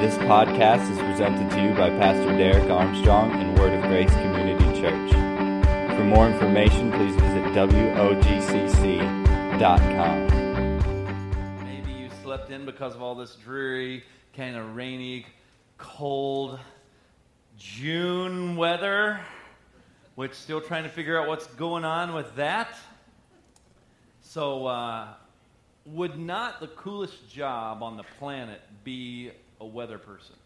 This podcast is presented to you by Pastor Derek Armstrong and Word of Grace Community Church. For more information, please visit WOGCC.com. Maybe you slept in because of all this dreary, kind of rainy, cold June weather, which still trying to figure out what's going on with that. So, uh, would not the coolest job on the planet be weather person?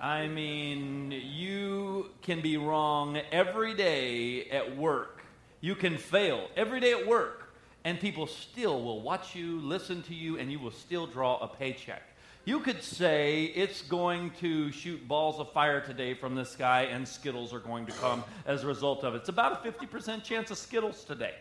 I mean, you can be wrong every day at work. You can fail every day at work, and people still will watch you, listen to you, and you will still draw a paycheck. You could say it's going to shoot balls of fire today from the sky, and Skittles are going to come as a result of it. It's about a 50% chance of Skittles today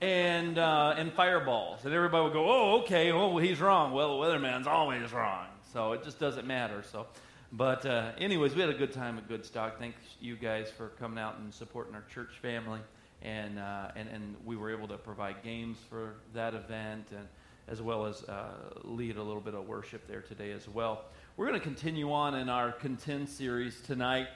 and uh, and fireballs, and everybody would go, "Oh, okay, oh, he's wrong." Well, the weatherman's always wrong, so it just doesn't matter. So, but uh, anyways, we had a good time at Goodstock. Thanks you guys for coming out and supporting our church family, and uh, and and we were able to provide games for that event, and as well as uh, lead a little bit of worship there today as well. We're going to continue on in our contend series tonight,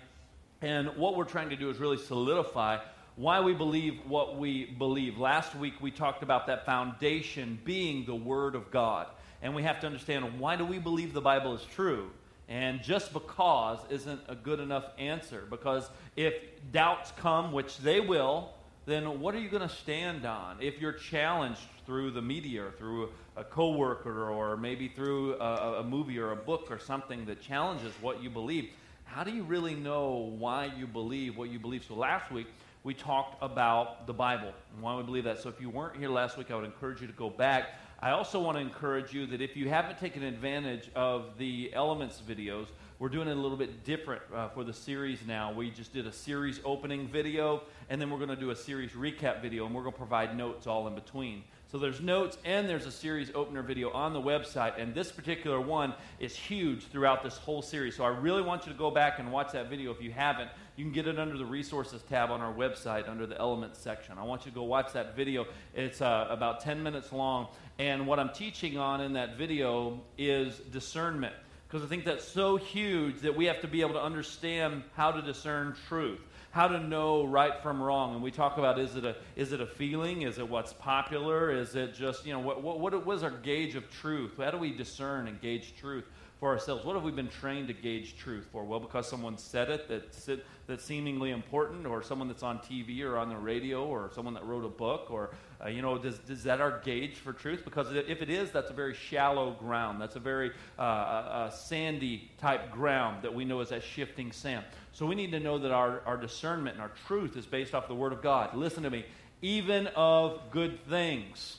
and what we're trying to do is really solidify why we believe what we believe. Last week we talked about that foundation being the Word of God. And we have to understand why do we believe the Bible is true? And just because isn't a good enough answer. Because if doubts come, which they will, then what are you going to stand on? If you're challenged through the media or through a coworker or maybe through a, a movie or a book or something that challenges what you believe, how do you really know why you believe what you believe? So last week, we talked about the Bible and why we believe that. So if you weren't here last week, I would encourage you to go back. I also want to encourage you that if you haven't taken advantage of the Elements videos, we're doing it a little bit different uh, for the series now. We just did a series opening video, and then we're going to do a series recap video, and we're going to provide notes all in between. So there's notes and there's a series opener video on the website, and this particular one is huge throughout this whole series. So I really want you to go back and watch that video if you haven't. You can get it under the resources tab on our website under the elements section. I want you to go watch that video. It's uh, about 10 minutes long, and what I'm teaching on in that video is discernment because I think that's so huge that we have to be able to understand how to discern truth how to know right from wrong. And we talk about is it a, is it a feeling? Is it what's popular? Is it just, you know, what, what, what is our gauge of truth? How do we discern and gauge truth? For ourselves. What have we been trained to gauge truth for? Well, because someone said it that's, that's seemingly important, or someone that's on TV or on the radio, or someone that wrote a book, or, uh, you know, does, is that our gauge for truth? Because if it is, that's a very shallow ground. That's a very uh, uh, sandy type ground that we know as that shifting sand. So we need to know that our, our discernment and our truth is based off the Word of God. Listen to me. Even of good things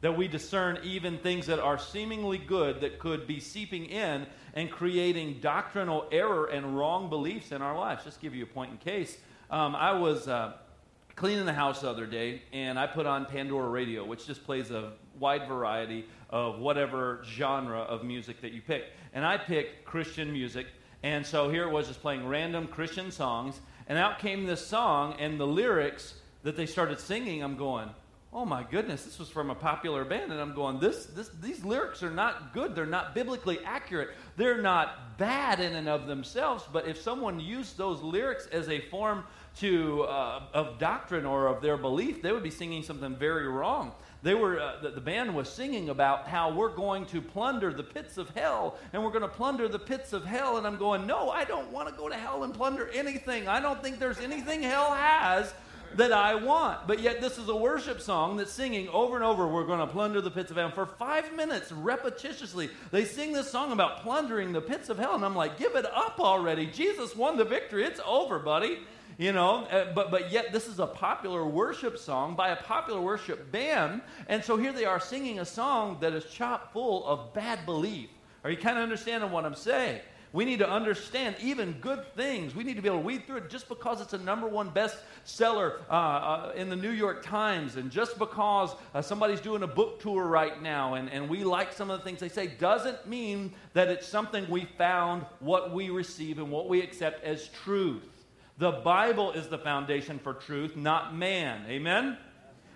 that we discern even things that are seemingly good that could be seeping in and creating doctrinal error and wrong beliefs in our lives. Just give you a point in case. Um, I was uh, cleaning the house the other day, and I put on Pandora Radio, which just plays a wide variety of whatever genre of music that you pick. And I picked Christian music, and so here it was just playing random Christian songs, and out came this song, and the lyrics that they started singing, I'm going, oh my goodness, this was from a popular band. And I'm going, this, this, these lyrics are not good. They're not biblically accurate. They're not bad in and of themselves. But if someone used those lyrics as a form to, uh, of doctrine or of their belief, they would be singing something very wrong. They were, uh, the, the band was singing about how we're going to plunder the pits of hell and we're going to plunder the pits of hell. And I'm going, no, I don't want to go to hell and plunder anything. I don't think there's anything hell has that I want. But yet, this is a worship song that's singing over and over, We're going to plunder the pits of hell. For five minutes, repetitiously, they sing this song about plundering the pits of hell. And I'm like, Give it up already. Jesus won the victory. It's over, buddy. You know, uh, but, but yet this is a popular worship song by a popular worship band. And so here they are singing a song that is chock full of bad belief. Are you kind of understanding what I'm saying? We need to understand even good things. We need to be able to weed through it just because it's a number one bestseller uh, uh, in the New York Times, and just because uh, somebody's doing a book tour right now, and, and we like some of the things they say, doesn't mean that it's something we found, what we receive, and what we accept as truth. The Bible is the foundation for truth, not man. Amen?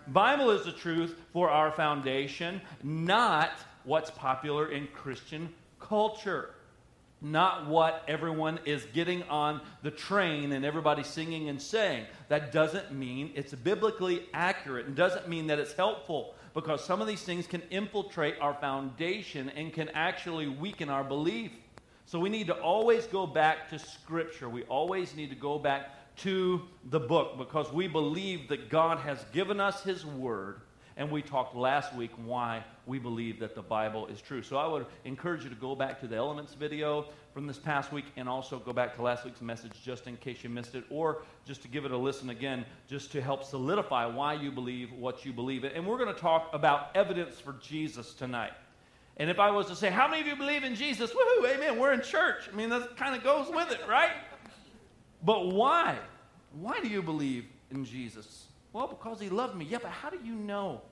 Bible is the truth for our foundation, not what's popular in Christian culture. Not what everyone is getting on the train and everybody singing and saying. That doesn't mean it's biblically accurate and doesn't mean that it's helpful because some of these things can infiltrate our foundation and can actually weaken our belief. So we need to always go back to Scripture. We always need to go back to the book because we believe that God has given us His Word and we talked last week why we believe that the Bible is true. So I would encourage you to go back to the Elements video from this past week and also go back to last week's message just in case you missed it, or just to give it a listen again, just to help solidify why you believe what you believe. And we're going to talk about evidence for Jesus tonight. And if I was to say, How many of you believe in Jesus? Woohoo, amen, we're in church. I mean, that kind of goes with it, right? But why? Why do you believe in Jesus? Well, because he loved me. Yeah, but how do you know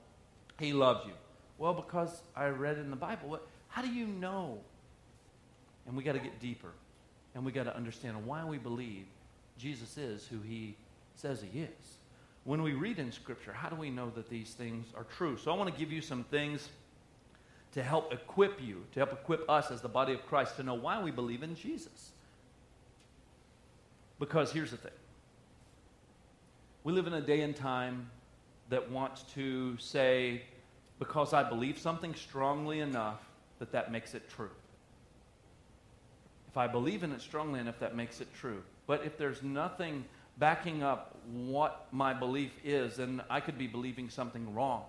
he loves you? Well, because I read in the Bible. What, How do you know? And we got to get deeper. And we got to understand why we believe Jesus is who he says he is. When we read in Scripture, how do we know that these things are true? So I want to give you some things to help equip you, to help equip us as the body of Christ to know why we believe in Jesus. Because here's the thing we live in a day and time that wants to say, because I believe something strongly enough, that that makes it true. If I believe in it strongly enough, that makes it true. But if there's nothing backing up what my belief is, then I could be believing something wrong.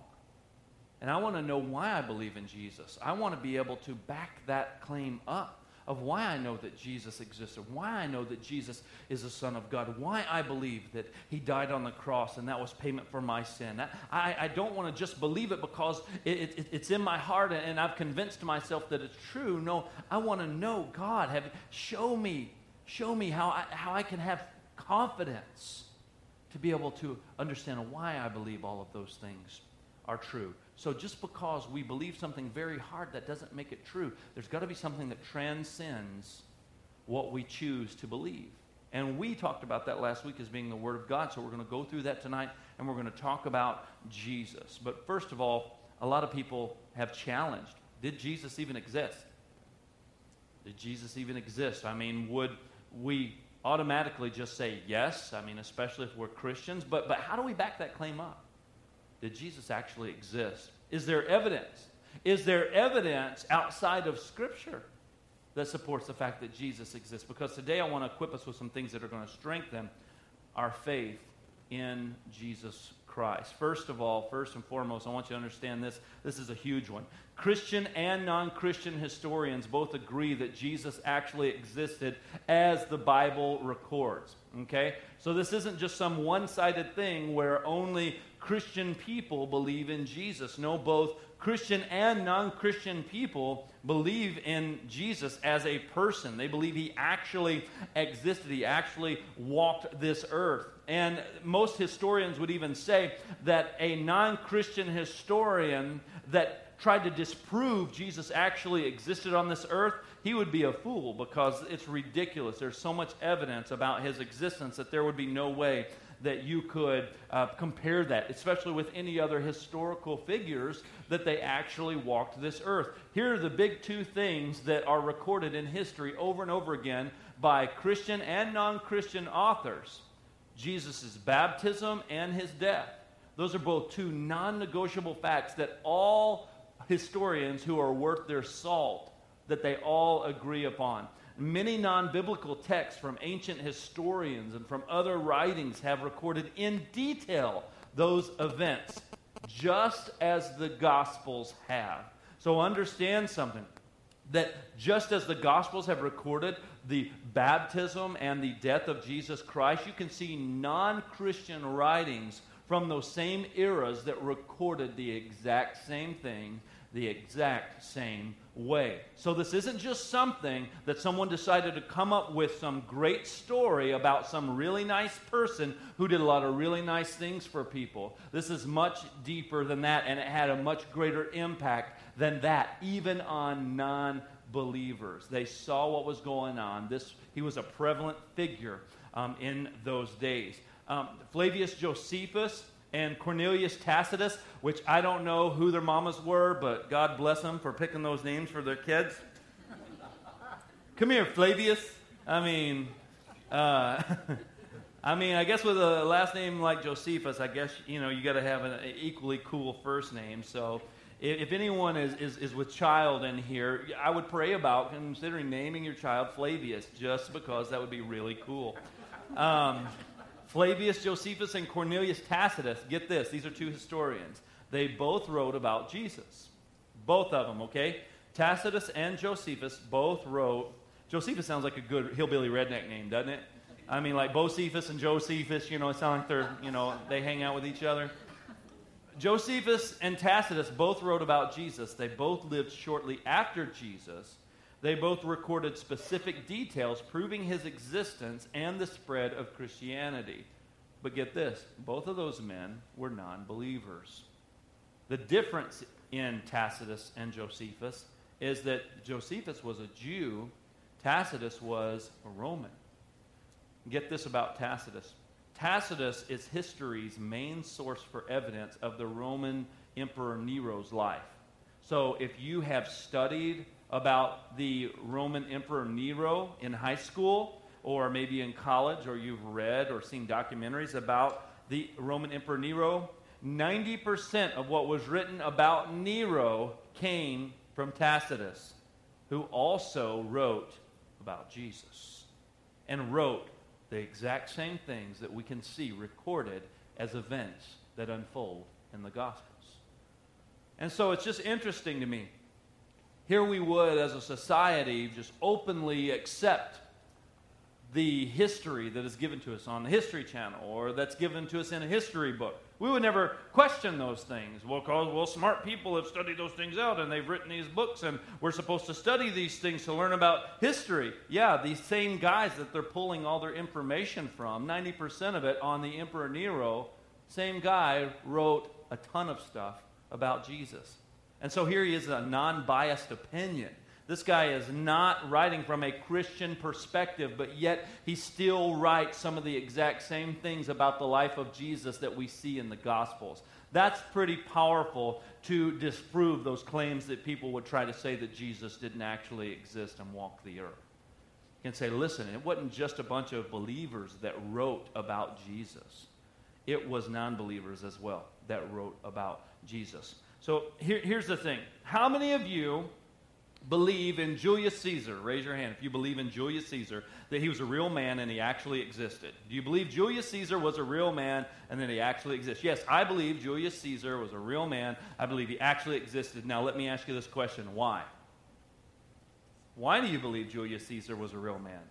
And I want to know why I believe in Jesus. I want to be able to back that claim up of why I know that Jesus existed, why I know that Jesus is the Son of God, why I believe that He died on the cross and that was payment for my sin. I, I don't want to just believe it because it, it, it's in my heart and I've convinced myself that it's true. No, I want to know God. Have, show me, show me how I, how I can have confidence to be able to understand why I believe all of those things are true. So just because we believe something very hard, that doesn't make it true. There's got to be something that transcends what we choose to believe. And we talked about that last week as being the Word of God. So we're going to go through that tonight and we're going to talk about Jesus. But first of all, a lot of people have challenged did Jesus even exist? Did Jesus even exist? I mean, would we automatically just say yes? I mean, especially if we're Christians. But, but how do we back that claim up? Did Jesus actually exist? Is there evidence? Is there evidence outside of Scripture that supports the fact that Jesus exists? Because today I want to equip us with some things that are going to strengthen our faith in Jesus Christ. First of all, first and foremost, I want you to understand this. This is a huge one. Christian and non Christian historians both agree that Jesus actually existed as the Bible records. Okay? So this isn't just some one sided thing where only Christian people believe in Jesus. No, both Christian and non Christian people believe in Jesus as a person. They believe he actually existed, he actually walked this earth. And most historians would even say that a non Christian historian that tried to disprove Jesus actually existed on this earth, he would be a fool because it's ridiculous. There's so much evidence about his existence that there would be no way that you could uh, compare that, especially with any other historical figures that they actually walked this earth. Here are the big two things that are recorded in history over and over again by Christian and non Christian authors Jesus' baptism and his death. Those are both two non negotiable facts that all historians who are worth their salt that they all agree upon. Many non biblical texts from ancient historians and from other writings have recorded in detail those events, just as the Gospels have. So understand something that just as the Gospels have recorded the baptism and the death of Jesus Christ, you can see non Christian writings from those same eras that recorded the exact same thing the exact same way. So, this isn't just something that someone decided to come up with some great story about some really nice person who did a lot of really nice things for people. This is much deeper than that, and it had a much greater impact than that, even on non believers. They saw what was going on. This, he was a prevalent figure um, in those days. Um, Flavius Josephus and Cornelius Tacitus, which I don't know who their mamas were, but God bless them for picking those names for their kids. Come here, Flavius. I mean, uh, I mean, I guess with a last name like Josephus, I guess you know you got to have an equally cool first name. So, if, anyone is, is, is with child in here, I would pray about considering naming your child Flavius, just because that would be really cool. Um, Flavius Josephus and Cornelius Tacitus. Get this; these are two historians. They both wrote about Jesus. Both of them, okay? Tacitus and Josephus both wrote. Josephus sounds like a good hillbilly redneck name, doesn't it? I mean, like Bocephus and Josephus, you know, it sounds like they're, you know, they hang out with each other. Josephus and Tacitus both wrote about Jesus. They both lived shortly after Jesus. They both recorded specific details proving his existence and the spread of Christianity. But get this both of those men were non believers. The difference in Tacitus and Josephus is that Josephus was a Jew, Tacitus was a Roman. Get this about Tacitus. Tacitus is history's main source for evidence of the Roman Emperor Nero's life. So if you have studied about the Roman Emperor Nero in high school, or maybe in college, or you've read or seen documentaries about the Roman Emperor Nero, 90% of what was written about Nero came from Tacitus, who also wrote about Jesus and wrote the exact same things that we can see recorded as events that unfold in the Gospels. And so it's just interesting to me. Here we would, as a society, just openly accept the history that is given to us on the History Channel or that's given to us in a history book. We would never question those things. Well, because well, smart people have studied those things out and they've written these books, and we're supposed to study these things to learn about history. Yeah, these same guys that they're pulling all their information from, 90% of it on the Emperor Nero, same guy wrote a ton of stuff about Jesus. And so here he is, a non biased opinion. This guy is not writing from a Christian perspective, but yet he still writes some of the exact same things about the life of Jesus that we see in the Gospels. That's pretty powerful to disprove those claims that people would try to say that Jesus didn't actually exist and walk the earth. You can say, listen, it wasn't just a bunch of believers that wrote about Jesus, it was non believers as well that wrote about Jesus. So here, here's the thing how many of you believe in Julius Caesar? Raise your hand if you believe in Julius Caesar, that he was a real man and he actually existed. Do you believe Julius Caesar was a real man and that he actually exists? Yes, I believe Julius Caesar was a real man. I believe he actually existed. Now, let me ask you this question why? Why do you believe Julius Caesar was a real man?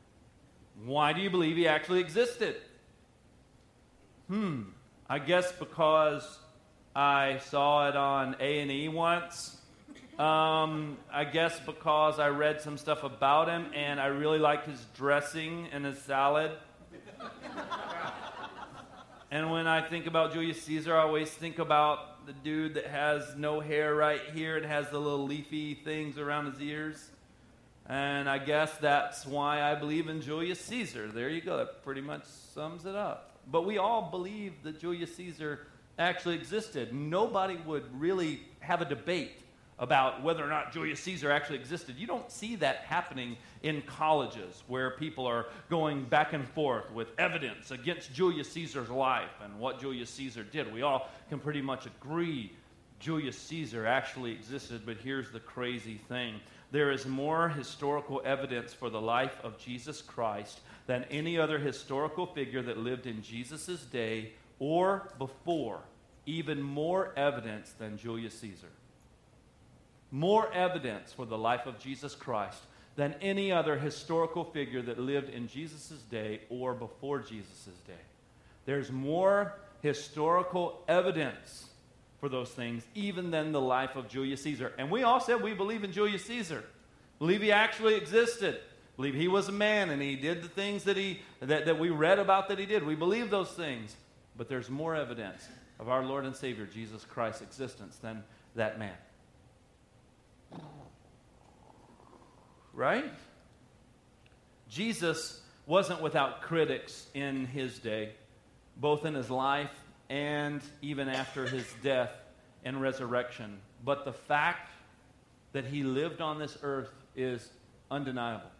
Why do you believe he actually existed? Hmm, I guess because I saw it on A&E once um, I guess because I read some stuff about him and I really like his dressing and his salad. and when I think about Julius Caesar, I always think about the dude that has no hair right here and has the little leafy things around his ears. And I guess that's why I believe in Julius Caesar. There you go. That pretty much sums it up. But we all believe that Julius Caesar actually existed. Nobody would really have a debate about whether or not Julius Caesar actually existed. You don't see that happening in colleges where people are going back and forth with evidence against Julius Caesar's life and what Julius Caesar did. We all can pretty much agree Julius Caesar actually existed, but here's the crazy thing there is more historical evidence for the life of Jesus Christ than any other historical figure that lived in Jesus' day or before. Even more evidence than Julius Caesar more evidence for the life of Jesus Christ than any other historical figure that lived in Jesus' day or before Jesus' day. There's more historical evidence for those things, even than the life of Julius Caesar. And we all said we believe in Julius Caesar, believe he actually existed, believe he was a man and he did the things that, he, that, that we read about that he did. We believe those things. But there's more evidence of our Lord and Savior, Jesus Christ's existence than that man. Right? Jesus wasn't without critics in his day, both in his life and even after his death and resurrection. But the fact that he lived on this earth is undeniable.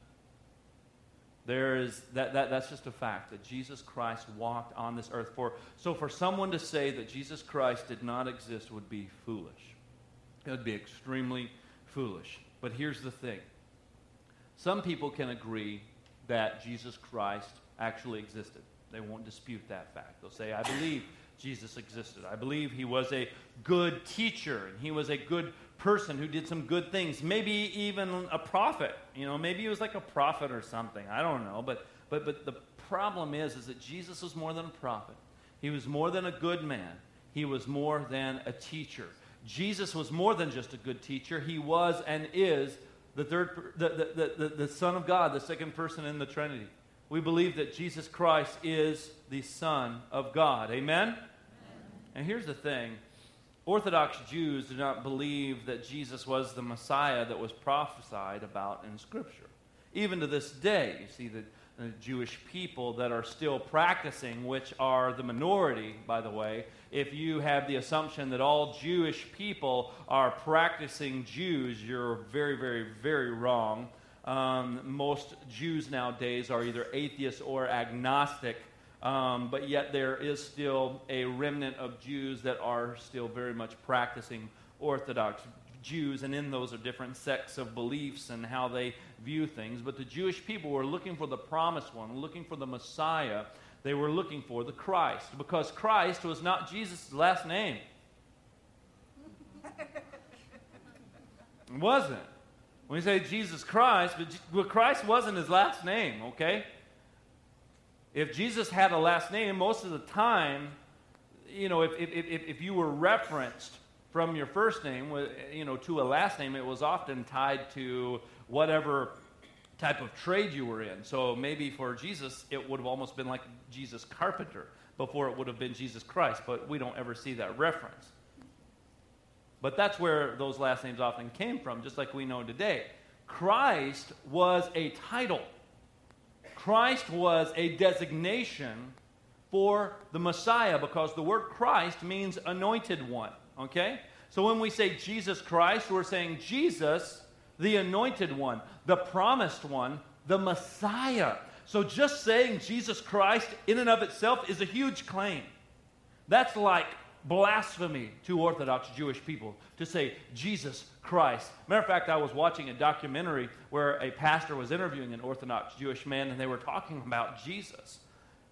There is that, that that's just a fact that Jesus Christ walked on this earth. For so for someone to say that Jesus Christ did not exist would be foolish. It would be extremely foolish. But here's the thing. Some people can agree that Jesus Christ actually existed. They won't dispute that fact. They'll say, I believe Jesus existed. I believe he was a good teacher and he was a good person who did some good things. Maybe even a prophet. You know, maybe he was like a prophet or something. I don't know. But but but the problem is is that Jesus was more than a prophet. He was more than a good man. He was more than a teacher. Jesus was more than just a good teacher. He was and is the third the, the, the, the Son of God, the second person in the Trinity. We believe that Jesus Christ is the Son of God. Amen? Amen? And here's the thing Orthodox Jews do not believe that Jesus was the Messiah that was prophesied about in Scripture. Even to this day, you see that the Jewish people that are still practicing, which are the minority, by the way, if you have the assumption that all Jewish people are practicing Jews, you're very, very, very wrong. Um, most Jews nowadays are either atheists or agnostic um, but yet there is still a remnant of Jews that are still very much practicing Orthodox Jews, and in those are different sects of beliefs and how they view things. But the Jewish people were looking for the promised one, looking for the Messiah. They were looking for the Christ, because Christ was not Jesus' last name. It wasn't. When you say Jesus Christ, but Christ wasn't his last name, okay? If Jesus had a last name, most of the time, you know, if, if, if, if you were referenced from your first name, you know, to a last name, it was often tied to whatever type of trade you were in. So maybe for Jesus, it would have almost been like Jesus Carpenter before it would have been Jesus Christ, but we don't ever see that reference. But that's where those last names often came from, just like we know today. Christ was a title. Christ was a designation for the Messiah because the word Christ means anointed one. Okay? So when we say Jesus Christ, we're saying Jesus, the anointed one, the promised one, the Messiah. So just saying Jesus Christ in and of itself is a huge claim. That's like blasphemy to Orthodox Jewish people to say Jesus Christ. Matter of fact, I was watching a documentary where a pastor was interviewing an Orthodox Jewish man and they were talking about Jesus.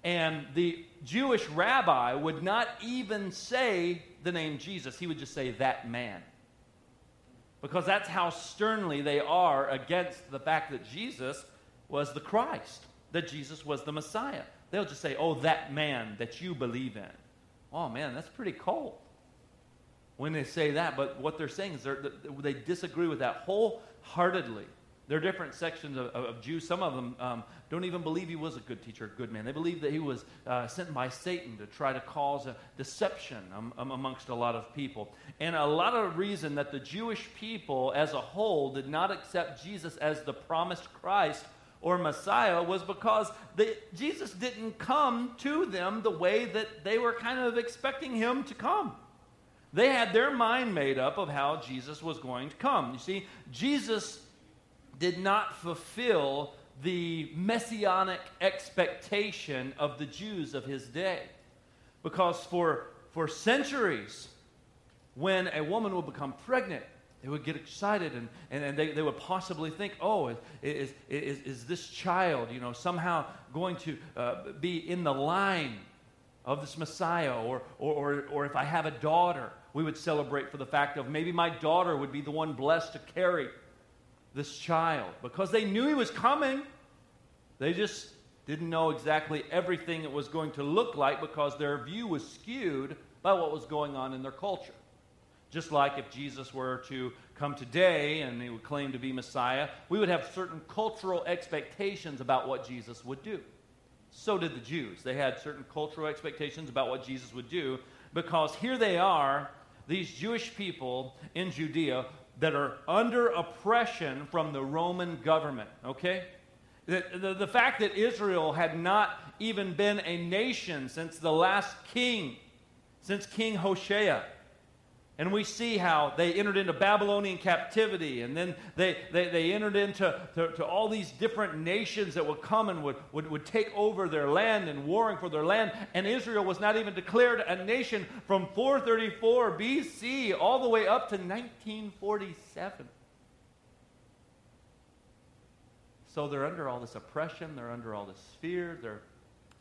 And the Jewish rabbi would not even say the name Jesus, he would just say that man. Because that's how sternly they are against the fact that Jesus was the Christ, that Jesus was the Messiah. They'll just say, oh, that man that you believe in. Oh, man, that's pretty cold when they say that. But what they're saying is they disagree with that wholeheartedly. There are different sections of, of Jews. Some of them um, don't even believe he was a good teacher, a good man. They believe that he was uh, sent by Satan to try to cause a deception um, amongst a lot of people. And a lot of reason that the Jewish people as a whole did not accept Jesus as the promised Christ or Messiah was because Jesus didn't come to them the way that they were kind of expecting him to come. They had their mind made up of how Jesus was going to come. You see, Jesus did not fulfill the messianic expectation of the Jews of his day. Because for, for centuries, when a woman would become pregnant, they would get excited and, and, and they, they would possibly think, oh, is, is, is this child, you know, somehow going to uh, be in the line of this Messiah? Or, or, or, or if I have a daughter, we would celebrate for the fact of maybe my daughter would be the one blessed to carry this child. Because they knew he was coming. They just didn't know exactly everything it was going to look like because their view was skewed by what was going on in their culture. Just like if Jesus were to come today and he would claim to be Messiah, we would have certain cultural expectations about what Jesus would do. So did the Jews. They had certain cultural expectations about what Jesus would do because here they are, these Jewish people in Judea that are under oppression from the Roman government, okay? The, the, the, fact that Israel had not even been a nation since the last king, since King Hoshea, And we see how they entered into Babylonian captivity, and then they, they, they entered into to, to all these different nations that would come and would, would, would take over their land and warring for their land. And Israel was not even declared a nation from 434 BC all the way up to 1947. So they're under all this oppression, they're under all this fear, they're,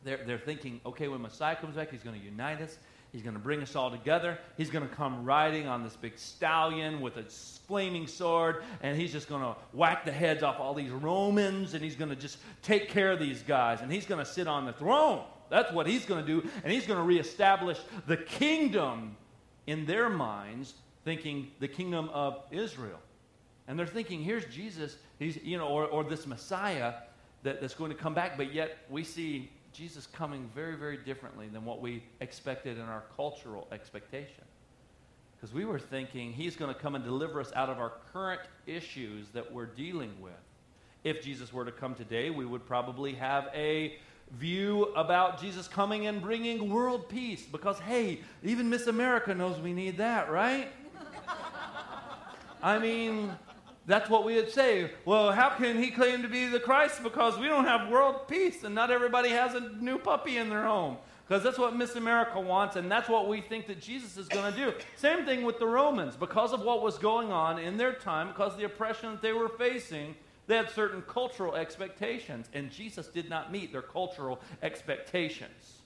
they're, they're thinking, okay, when Messiah comes back, he's going to unite us. He's going to bring us all together. He's going to come riding on this big stallion with a flaming sword, and he's just going to whack the heads off all these Romans, and he's going to just take care of these guys, and he's going to sit on the throne. That's what he's going to do, and he's going to reestablish the kingdom in their minds, thinking the kingdom of Israel. And they're thinking, here's Jesus, he's, you know, or, or this Messiah that, that's going to come back, but yet we see Jesus coming very, very differently than what we expected in our cultural expectation. Because we were thinking he's going to come and deliver us out of our current issues that we're dealing with. If Jesus were to come today, we would probably have a view about Jesus coming and bringing world peace. Because, hey, even Miss America knows we need that, right? I mean, that's what we would say. Well, how can he claim to be the Christ? Because we don't have world peace and not everybody has a new puppy in their home. Because that's what Miss America wants, and that's what we think that Jesus is going to do. Same thing with the Romans. Because of what was going on in their time, because of the oppression that they were facing, they had certain cultural expectations, and Jesus did not meet their cultural expectations.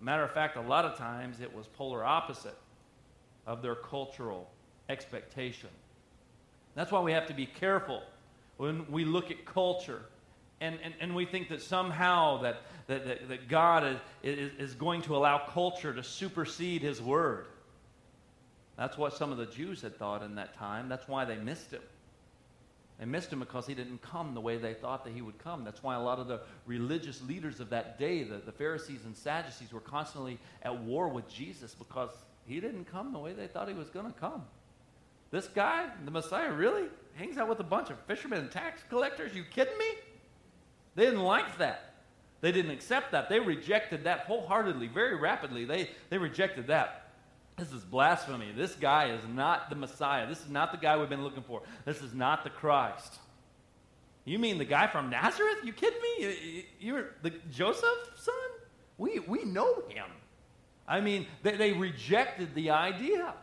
Matter of fact, a lot of times it was polar opposite of their cultural expectation. That's why we have to be careful when we look at culture and, and, and we think that somehow that, that, that, that God is, is, is going to allow culture to supersede his word. That's what some of the Jews had thought in that time. That's why they missed him. They missed him because he didn't come the way they thought that he would come. That's why a lot of the religious leaders of that day, the, the Pharisees and Sadducees, were constantly at war with Jesus because he didn't come the way they thought he was going to come. This guy, the Messiah, really hangs out with a bunch of fishermen and tax collectors? You kidding me? They didn't like that. They didn't accept that. They rejected that wholeheartedly, very rapidly. They, they rejected that. This is blasphemy. This guy is not the Messiah. This is not the guy we've been looking for. This is not the Christ. You mean the guy from Nazareth? You kidding me? You, are the Joseph's son? We, we know him. I mean, they, they rejected the idea.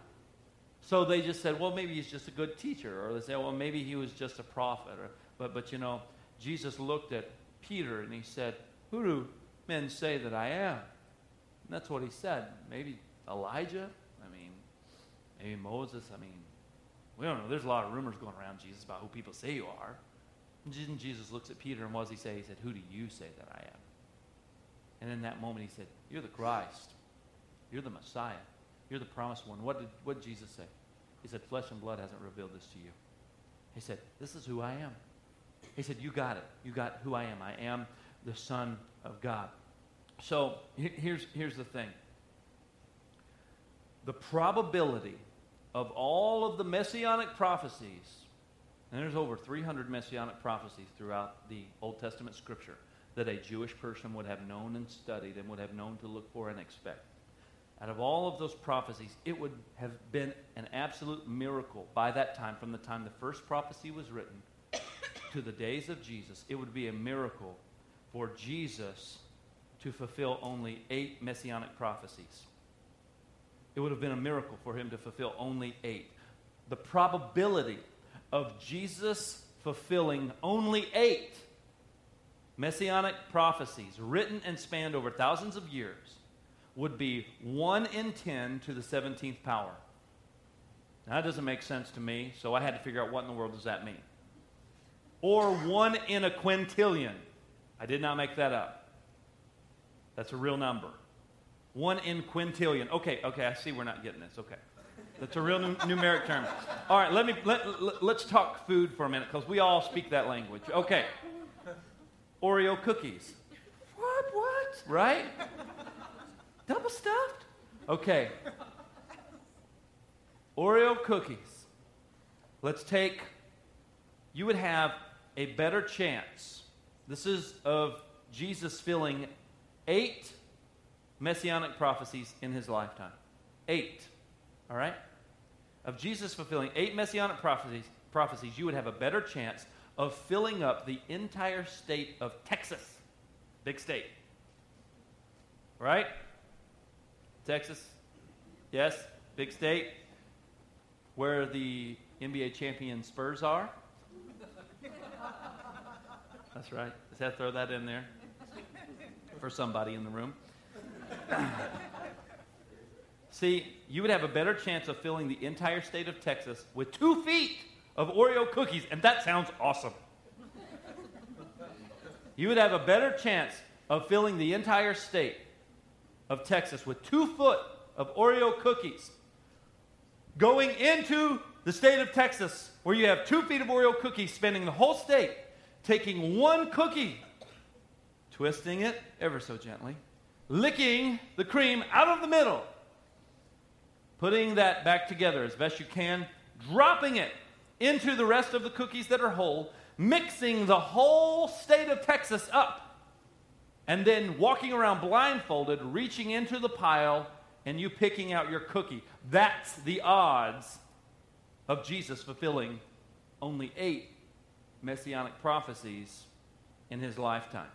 So they just said, well, maybe he's just a good teacher. Or they say, well, maybe he was just a prophet. Or, but, but, you know, Jesus looked at Peter and he said, who do men say that I am? And that's what he said. Maybe Elijah? I mean, maybe Moses? I mean, we don't know. There's a lot of rumors going around Jesus about who people say you are. And Jesus looks at Peter and what does he say? He said, Who do you say that I am? And in that moment he said, You're the Christ. You're the Messiah. You're the promised one. What did, what did Jesus say? He said, Flesh and blood hasn't revealed this to you. He said, This is who I am. He said, You got it. You got who I am. I am the Son of God. So here's, here's the thing the probability of all of the messianic prophecies, and there's over 300 messianic prophecies throughout the Old Testament scripture that a Jewish person would have known and studied and would have known to look for and expect out of all of those prophecies, it would have been an absolute miracle by that time, from the time the first prophecy was written to the days of Jesus. It would be a miracle for Jesus to fulfill only eight messianic prophecies. It would have been a miracle for him to fulfill only eight. The probability of Jesus fulfilling only eight messianic prophecies written and spanned over thousands of years would be 1 in 10 to the 17th power. Now, that doesn't make sense to me, so I had to figure out what in the world does that mean. Or 1 in a quintillion. I did not make that up. That's a real number. 1 in quintillion. Okay, okay, I see we're not getting this. Okay. That's a real numeric term. All right, let me let, let, let's talk food for a minute because we all speak that language. Okay. Oreo cookies. What? What? Right? Double stuffed? Okay. Oreo cookies. Let's take, you would have a better chance. This is of Jesus filling eight messianic prophecies in his lifetime. Eight. All right? of Jesus fulfilling eight messianic prophecies, prophecies, you would have a better chance of filling up the entire state of Texas. Big state. Right? Texas? Yes? Big state? Where the NBA champion Spurs are? That's right. Does that throw that in there? For somebody in the room. See, you would have a better chance of filling the entire state of Texas with two feet of Oreo cookies, and that sounds awesome. You would have a better chance of filling the entire state of Texas with two foot of Oreo cookies. Going into the state of Texas, where you have two feet of Oreo cookies, spending the whole state, taking one cookie, twisting it ever so gently, licking the cream out of the middle, putting that back together as best you can, dropping it into the rest of the cookies that are whole, mixing the whole state of Texas up, and then walking around blindfolded, reaching into the pile, and you picking out your cookie. That's the odds of Jesus fulfilling only eight messianic prophecies in his lifetime.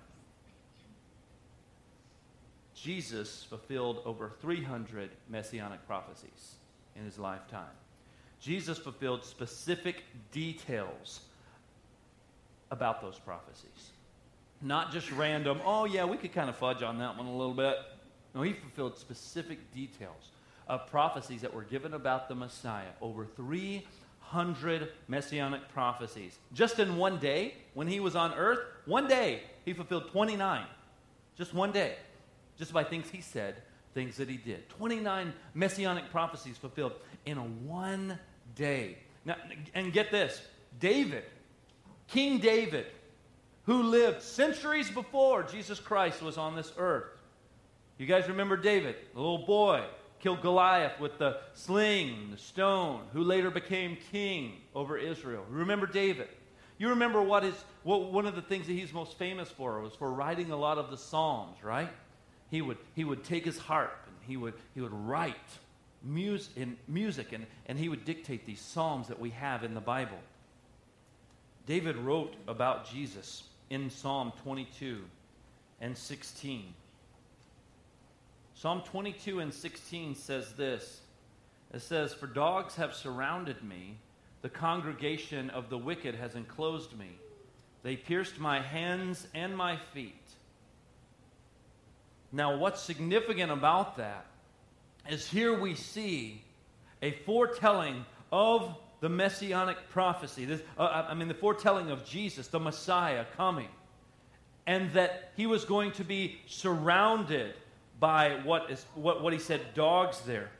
Jesus fulfilled over 300 messianic prophecies in his lifetime. Jesus fulfilled specific details about those prophecies. Not just random, oh, yeah, we could kind of fudge on that one a little bit. No, he fulfilled specific details of prophecies that were given about the Messiah. Over 300 messianic prophecies. Just in one day, when he was on earth, one day, he fulfilled 29. Just one day. Just by things he said, things that he did. 29 messianic prophecies fulfilled in a one day. Now, and get this David, King David, who lived centuries before Jesus Christ was on this earth. You guys remember David, the little boy, killed Goliath with the sling, the stone, who later became king over Israel. Remember David. You remember what is what one of the things that he's most famous for was for writing a lot of the Psalms, right? He would he would take his harp and he would he would write music, in music and, and he would dictate these psalms that we have in the Bible. David wrote about Jesus in Psalm 22 and 16. Psalm 22 and 16 says this It says, For dogs have surrounded me, the congregation of the wicked has enclosed me. They pierced my hands and my feet. Now, what's significant about that is here we see a foretelling of the messianic prophecy. This, uh, I mean, the foretelling of Jesus, the Messiah, coming. And that he was going to be surrounded by what, is, what, what he said, dogs there.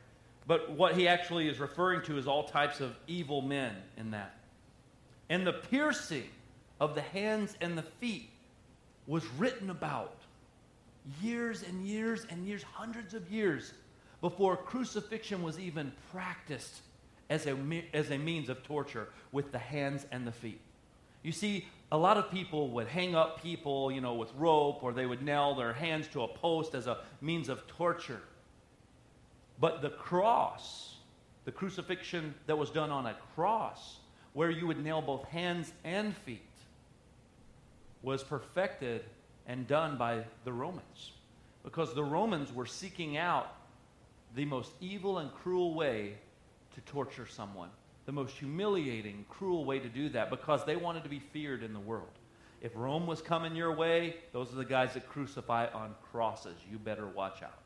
But what he actually is referring to is all types of evil men in that. And the piercing of the hands and the feet was written about years and years and years, hundreds of years before crucifixion was even practiced as a, as a means of torture with the hands and the feet. You see, a lot of people would hang up people, you know, with rope, or they would nail their hands to a post as a means of torture. But the cross, the crucifixion that was done on a cross, where you would nail both hands and feet, was perfected and done by the Romans. Because the Romans were seeking out the most evil and cruel way to torture someone, the most humiliating, cruel way to do that because they wanted to be feared in the world. If Rome was coming your way, those are the guys that crucify on crosses. You better watch out.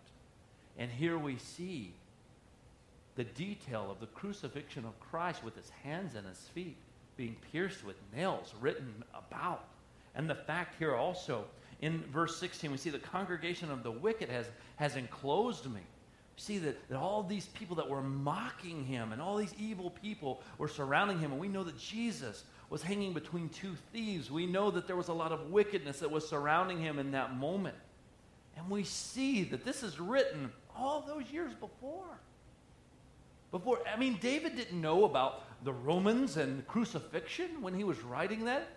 And here we see the detail of the crucifixion of Christ with his hands and his feet being pierced with nails written about. And the fact here also, in verse 16, we see the congregation of the wicked has, has enclosed me see that, that all these people that were mocking him and all these evil people were surrounding him. And we know that Jesus was hanging between two thieves. We know that there was a lot of wickedness that was surrounding him in that moment. And we see that this is written all those years before. Before, I mean, David didn't know about the Romans and crucifixion when he was writing that.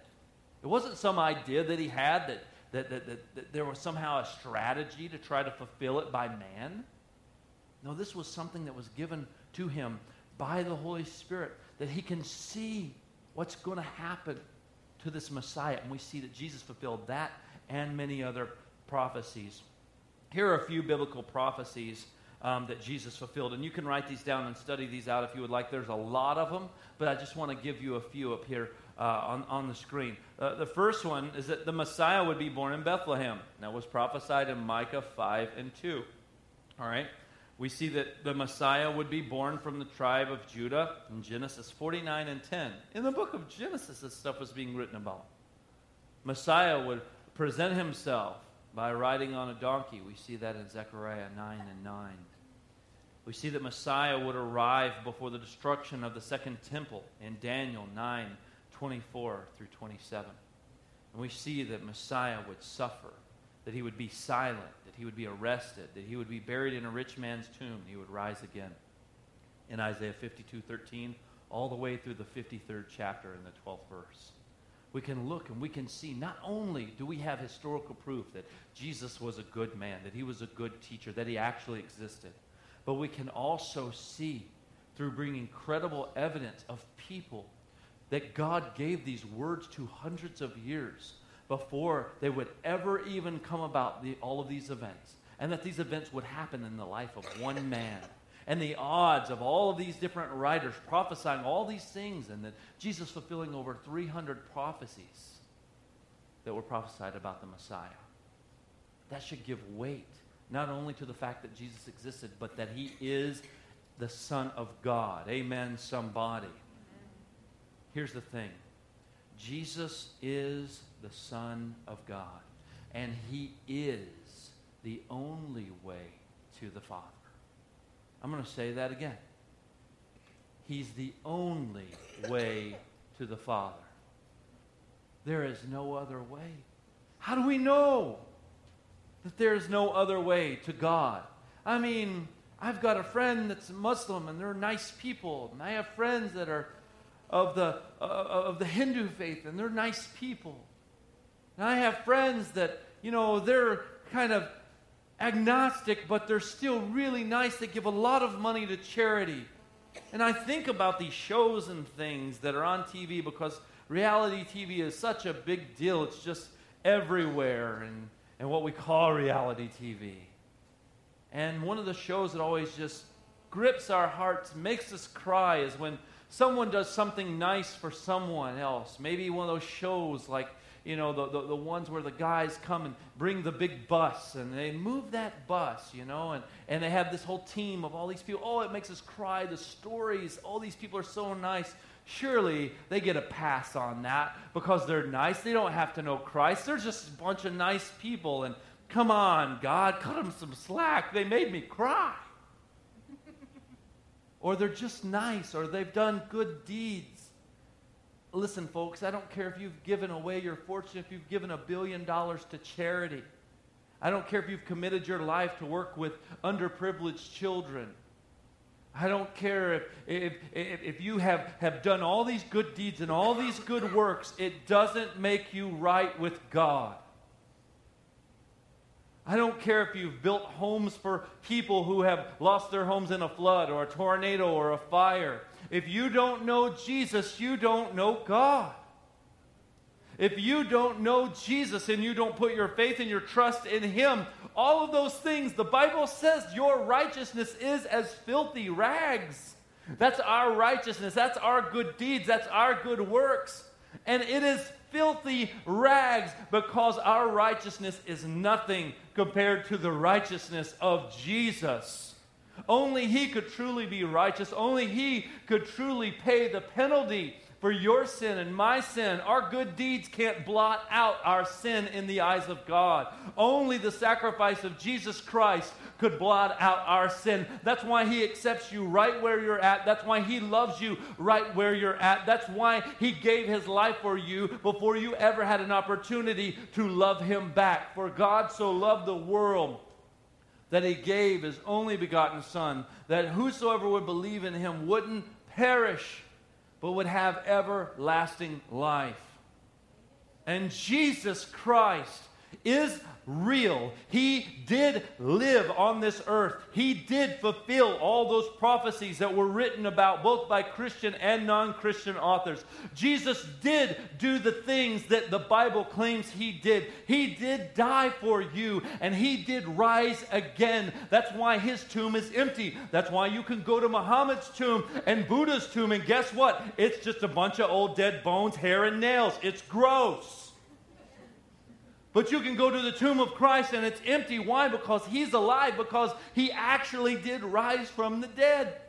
It wasn't some idea that he had that, that, that, that, that there was somehow a strategy to try to fulfill it by man. No, this was something that was given to him by the Holy Spirit that he can see what's going to happen to this Messiah. And we see that Jesus fulfilled that and many other prophecies. Here are a few biblical prophecies um, that Jesus fulfilled. And you can write these down and study these out if you would like. There's a lot of them, but I just want to give you a few up here uh, on, on the screen. Uh, the first one is that the Messiah would be born in Bethlehem. That was prophesied in Micah 5 and 2. All right? We see that the Messiah would be born from the tribe of Judah in Genesis 49 and 10. In the book of Genesis, this stuff was being written about. Messiah would present himself by riding on a donkey. We see that in Zechariah 9 and 9. We see that Messiah would arrive before the destruction of the second temple in Daniel 9 24 through 27. And we see that Messiah would suffer, that he would be silent, that he would be arrested, that he would be buried in a rich man's tomb, and he would rise again. In Isaiah 52 13, all the way through the 53rd chapter in the 12th verse. We can look and we can see not only do we have historical proof that Jesus was a good man, that he was a good teacher, that he actually existed, but we can also see through bringing credible evidence of people that God gave these words to hundreds of years before they would ever even come about the, all of these events. And that these events would happen in the life of one man. And the odds of all of these different writers prophesying all these things, and that Jesus fulfilling over 300 prophecies that were prophesied about the Messiah. That should give weight not only to the fact that Jesus existed, but that he is the Son of God. Amen, somebody. Here's the thing Jesus is the Son of God, and he is the only way to the Father. I'm going to say that again. He's the only way to the Father. There is no other way. How do we know that there is no other way to God? I mean, I've got a friend that's Muslim and they're nice people. And I have friends that are of the, uh, of the Hindu faith and they're nice people. And I have friends that, you know, they're kind of agnostic, but they're still really nice. They give a lot of money to charity. And I think about these shows and things that are on TV because reality TV is such a big deal. It's just everywhere and, and what we call reality TV. And one of the shows that always just grips our hearts, makes us cry, is when someone does something nice for someone else. Maybe one of those shows like you know, the, the, the, ones where the guys come and bring the big bus and they move that bus, you know, and, and they have this whole team of all these people. Oh, it makes us cry. The stories, all these people are so nice. Surely they get a pass on that because they're nice. They don't have to know Christ. They're just a bunch of nice people. And come on, God, cut them some slack. They made me cry. Or they're just nice, or they've done good deeds. Listen, folks, I don't care if you've given away your fortune, if you've given a billion dollars to charity. I don't care if you've committed your life to work with underprivileged children. I don't care if, if, if, if, you have, have done all these good deeds and all these good works, it doesn't make you right with God. I don't care if you've built homes for people who have lost their homes in a flood or a tornado or a fire. If you don't know Jesus, you don't know God. If you don't know Jesus and you don't put your faith and your trust in Him, all of those things, the Bible says your righteousness is as filthy rags. That's our righteousness. That's our good deeds. That's our good works. And it is filthy rags because our righteousness is nothing compared to the righteousness of Jesus. Only He could truly be righteous. Only He could truly pay the penalty for your sin and my sin. Our good deeds can't blot out our sin in the eyes of God. Only the sacrifice of Jesus Christ could blot out our sin. That's why He accepts you right where you're at. That's why He loves you right where you're at. That's why He gave His life for you before you ever had an opportunity to love Him back. For God so loved the world that he gave his only begotten Son, that whosoever would believe in him wouldn't perish, but would have everlasting life. And Jesus Christ is real. He did live on this earth. He did fulfill all those prophecies that were written about both by Christian and non Christian authors. Jesus did do the things that the Bible claims he did. He did die for you, and he did rise again. That's why his tomb is empty. That's why you can go to Muhammad's tomb and Buddha's tomb, and guess what? It's just a bunch of old dead bones, hair, and nails. It's gross. But you can go to the tomb of Christ and it's empty. Why? Because he's alive, because he actually did rise from the dead.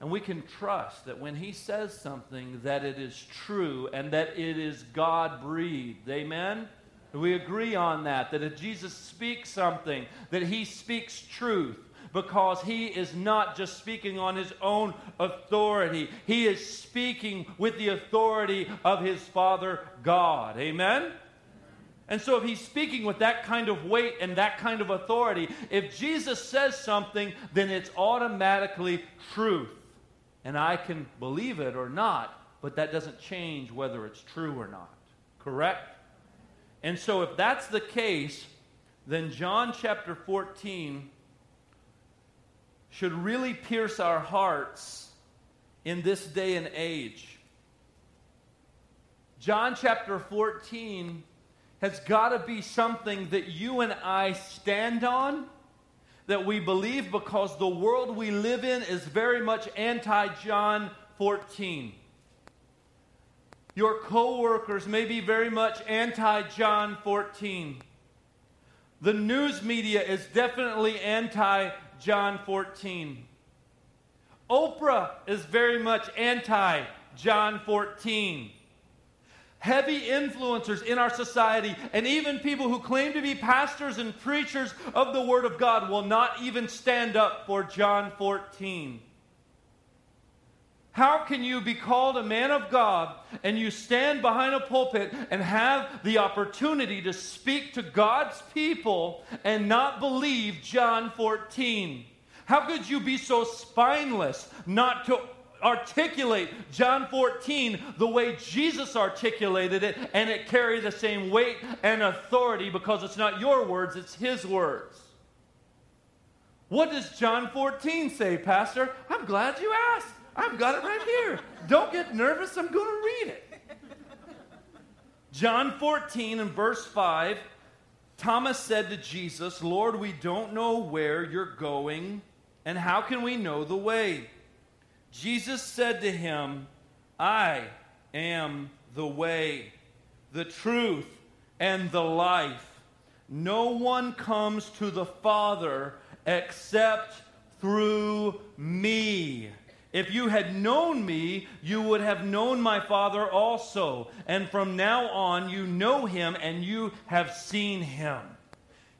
And we can trust that when he says something, that it is true and that it is God breathed. Amen? We agree on that, that if Jesus speaks something, that he speaks truth because he is not just speaking on his own authority. He is speaking with the authority of his Father God. Amen? And so, if he's speaking with that kind of weight and that kind of authority, if Jesus says something, then it's automatically truth. And I can believe it or not, but that doesn't change whether it's true or not. Correct? And so, if that's the case, then John chapter 14 should really pierce our hearts in this day and age. John chapter 14 has got to be something that you and I stand on, that we believe because the world we live in is very much anti John 14. Your coworkers may be very much anti John 14. The news media is definitely anti John 14. Oprah is very much anti John 14 heavy influencers in our society, and even people who claim to be pastors and preachers of the Word of God will not even stand up for John 14. How can you be called a man of God and you stand behind a pulpit and have the opportunity to speak to God's people and not believe John 14? How could you be so spineless not to articulate John 14 the way Jesus articulated it, and it carry the same weight and authority because it's not your words, it's His words. What does John 14 say, Pastor? I'm glad you asked. I've got it right here. Don't get nervous, I'm going to read it. John 14 and verse 5 Thomas said to Jesus, Lord, we don't know where you're going, and how can we know the way? Jesus said to him, I am the way, the truth, and the life. No one comes to the Father except through me. If you had known me, you would have known my Father also. And from now on, you know him and you have seen him.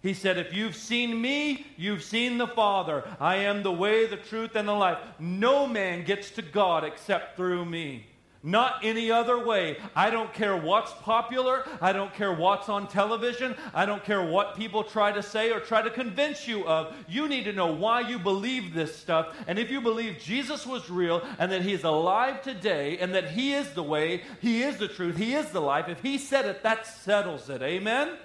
He said, If you've seen me, you've seen the Father. I am the way, the truth, and the life. No man gets to God except through me. Not any other way. I don't care what's popular. I don't care what's on television. I don't care what people try to say or try to convince you of. You need to know why you believe this stuff. And if you believe Jesus was real and that He's alive today and that He is the way, He is the truth, He is the life, if He said it, that settles it. Amen?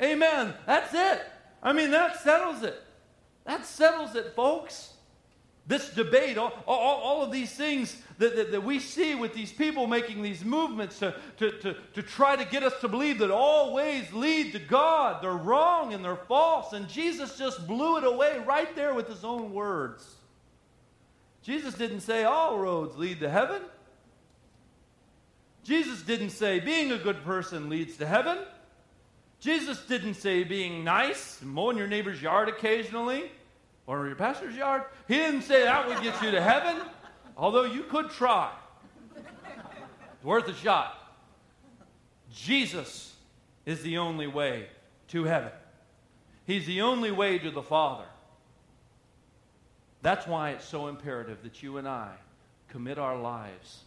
Amen. That's it. I mean, that settles it. That settles it, folks. This debate, all, all, all of these things that, that, that, we see with these people making these movements to, to, to, to try to get us to believe that all ways lead to God, they're wrong and they're false. And Jesus just blew it away right there with his own words. Jesus didn't say all roads lead to heaven. Jesus didn't say being a good person leads to heaven. Jesus didn't say being nice, mowing your neighbor's yard occasionally, or your pastor's yard. He didn't say that would get you to heaven, although you could try. It's worth a shot. Jesus is the only way to heaven. He's the only way to the Father. That's why it's so imperative that you and I commit our lives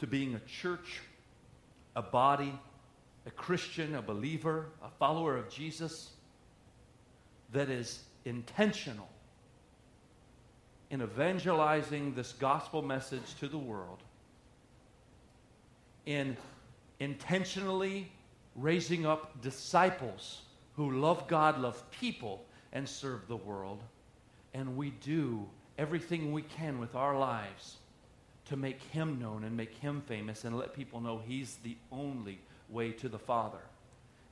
to being a church, a body, a Christian, a believer, a follower of Jesus that is intentional in evangelizing this gospel message to the world, in intentionally raising up disciples who love God, love people, and serve the world. And we do everything we can with our lives to make Him known and make Him famous and let people know He's the only way to the Father.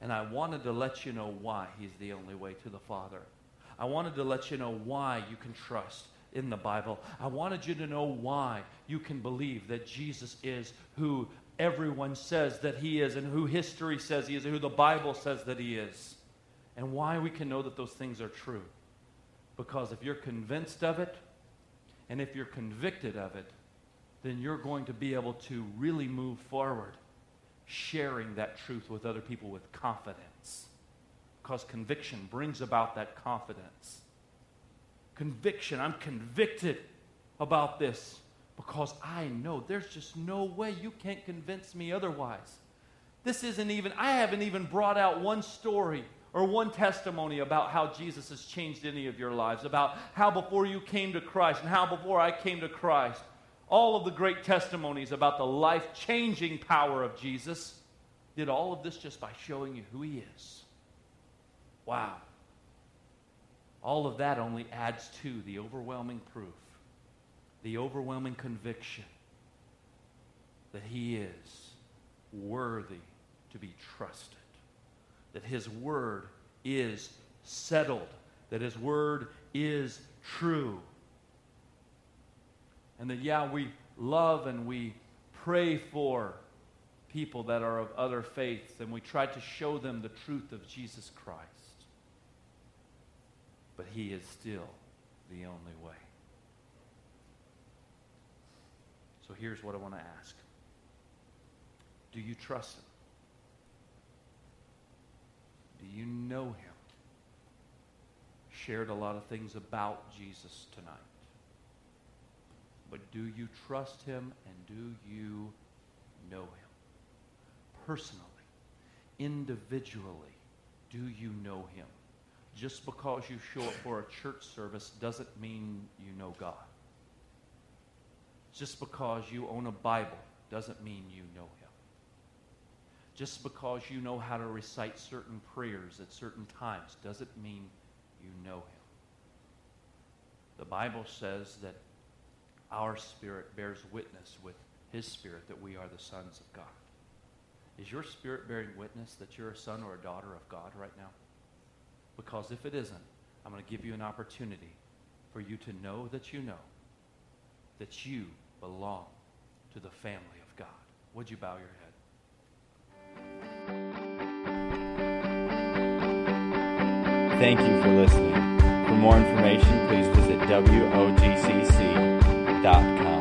And I wanted to let you know why He's the only way to the Father. I wanted to let you know why you can trust in the Bible. I wanted you to know why you can believe that Jesus is who everyone says that he is, and who history says he is, and who the Bible says that he is, and why we can know that those things are true. Because if you're convinced of it, and if you're convicted of it, then you're going to be able to really move forward, sharing that truth with other people with confidence. Because conviction brings about that confidence. Conviction, I'm convicted about this because I know there's just no way you can't convince me otherwise. This isn't even, I haven't even brought out one story or one testimony about how Jesus has changed any of your lives, about how before you came to Christ and how before I came to Christ, all of the great testimonies about the life changing power of Jesus, did all of this just by showing you who He is. Wow. All of that only adds to the overwhelming proof, the overwhelming conviction that He is worthy to be trusted that His Word is settled, that His Word is true. And that, yeah, we love and we pray for people that are of other faiths, and we try to show them the truth of Jesus Christ. But He is still the only way. So here's what I want to ask Do you trust Him? Do you know him? Shared a lot of things about Jesus tonight. But do you trust him and do you know him? Personally, individually, do you know him? Just because you show up for a church service doesn't mean you know God. Just because you own a Bible doesn't mean you know him just because you know how to recite certain prayers at certain times doesn't mean you know him. The Bible says that our spirit bears witness with his spirit that we are the sons of God. Is your spirit bearing witness that you're a son or a daughter of God right now? Because if it isn't, I'm going to give you an opportunity for you to know that you know that you belong to the family of God. Would you bow your head? Thank you for listening. For more information, please visit WOGCC.com gmail.com.